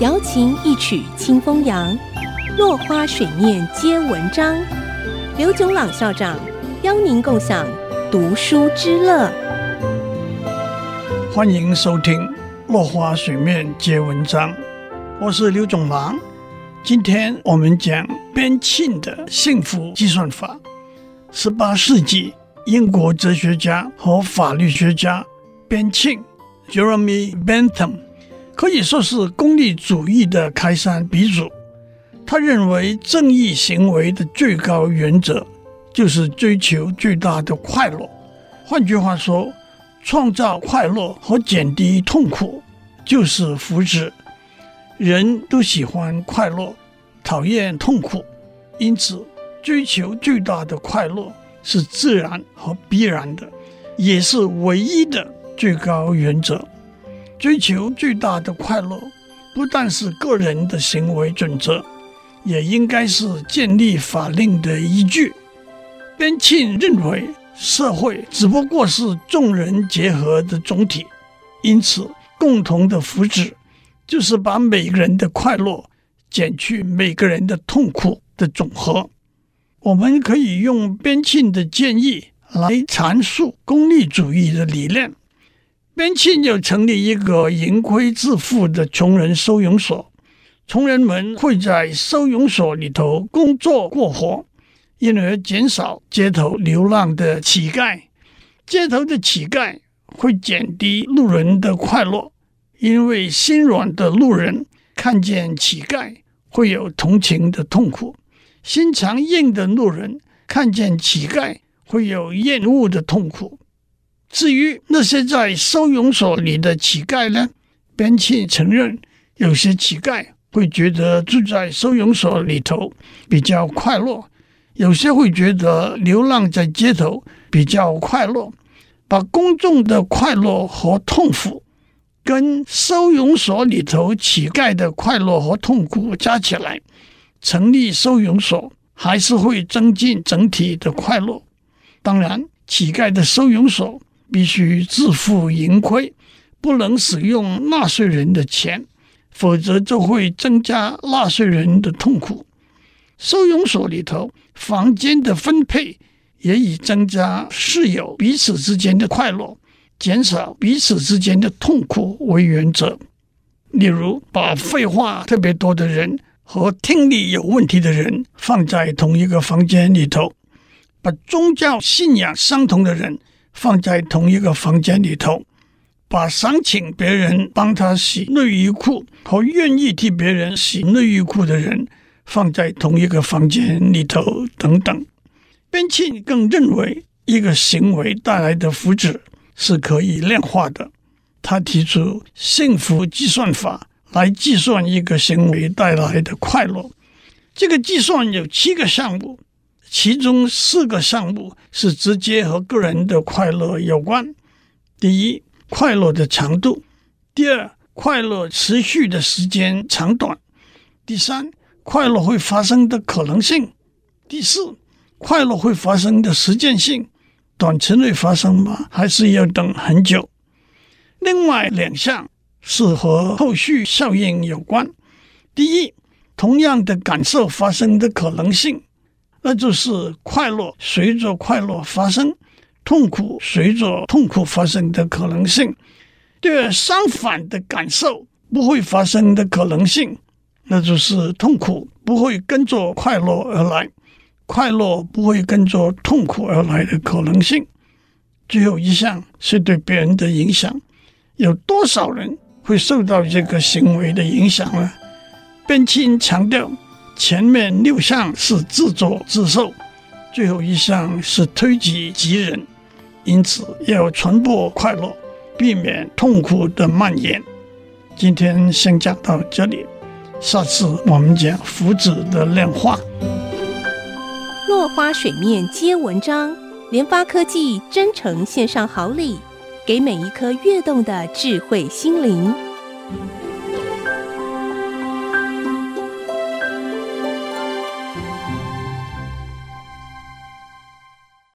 瑶琴一曲清风扬，落花水面皆文章。刘炯朗校长邀您共享读书之乐。欢迎收听《落花水面皆文章》，我是刘炯朗。今天我们讲边沁的幸福计算法。十八世纪，英国哲学家和法律学家边沁 （Jeremy Bentham） 可以说是功利主义的开山鼻祖。他认为正义行为的最高原则就是追求最大的快乐。换句话说，创造快乐和减低痛苦就是福祉。人都喜欢快乐，讨厌痛苦，因此追求最大的快乐是自然和必然的，也是唯一的最高原则。追求最大的快乐不但是个人的行为准则，也应该是建立法令的依据。边沁认为，社会只不过是众人结合的总体，因此共同的福祉。就是把每个人的快乐减去每个人的痛苦的总和。我们可以用边沁的建议来阐述功利主义的理念。边沁就成立一个盈亏自负的穷人收容所，穷人们会在收容所里头工作过活，因而减少街头流浪的乞丐。街头的乞丐会减低路人的快乐。因为心软的路人看见乞丐会有同情的痛苦，心肠硬的路人看见乞丐会有厌恶的痛苦。至于那些在收容所里的乞丐呢？边沁承认，有些乞丐会觉得住在收容所里头比较快乐，有些会觉得流浪在街头比较快乐。把公众的快乐和痛苦。跟收容所里头乞丐的快乐和痛苦加起来，成立收容所还是会增进整体的快乐。当然，乞丐的收容所必须自负盈亏，不能使用纳税人的钱，否则就会增加纳税人的痛苦。收容所里头房间的分配也以增加室友彼此之间的快乐。减少彼此之间的痛苦为原则，例如把废话特别多的人和听力有问题的人放在同一个房间里头，把宗教信仰相同的人放在同一个房间里头，把想请别人帮他洗内衣裤和愿意替别人洗内衣裤的人放在同一个房间里头等等。边沁更认为，一个行为带来的福祉。是可以量化的。他提出幸福计算法来计算一个行为带来的快乐。这个计算有七个项目，其中四个项目是直接和个人的快乐有关。第一，快乐的长度；第二，快乐持续的时间长短；第三，快乐会发生的可能性；第四，快乐会发生的实践性。短期内发生吗？还是要等很久？另外两项是和后续效应有关。第一，同样的感受发生的可能性，那就是快乐随着快乐发生，痛苦随着痛苦发生的可能性。第二，相反的感受不会发生的可能性，那就是痛苦不会跟着快乐而来。快乐不会跟着痛苦而来的可能性。最后一项是对别人的影响，有多少人会受到这个行为的影响呢？边沁强调，前面六项是自作自受，最后一项是推己及人，因此要传播快乐，避免痛苦的蔓延。今天先讲到这里，下次我们讲福祉的量化。落花水面皆文章，联发科技真诚献上好礼，给每一颗跃动的智慧心灵。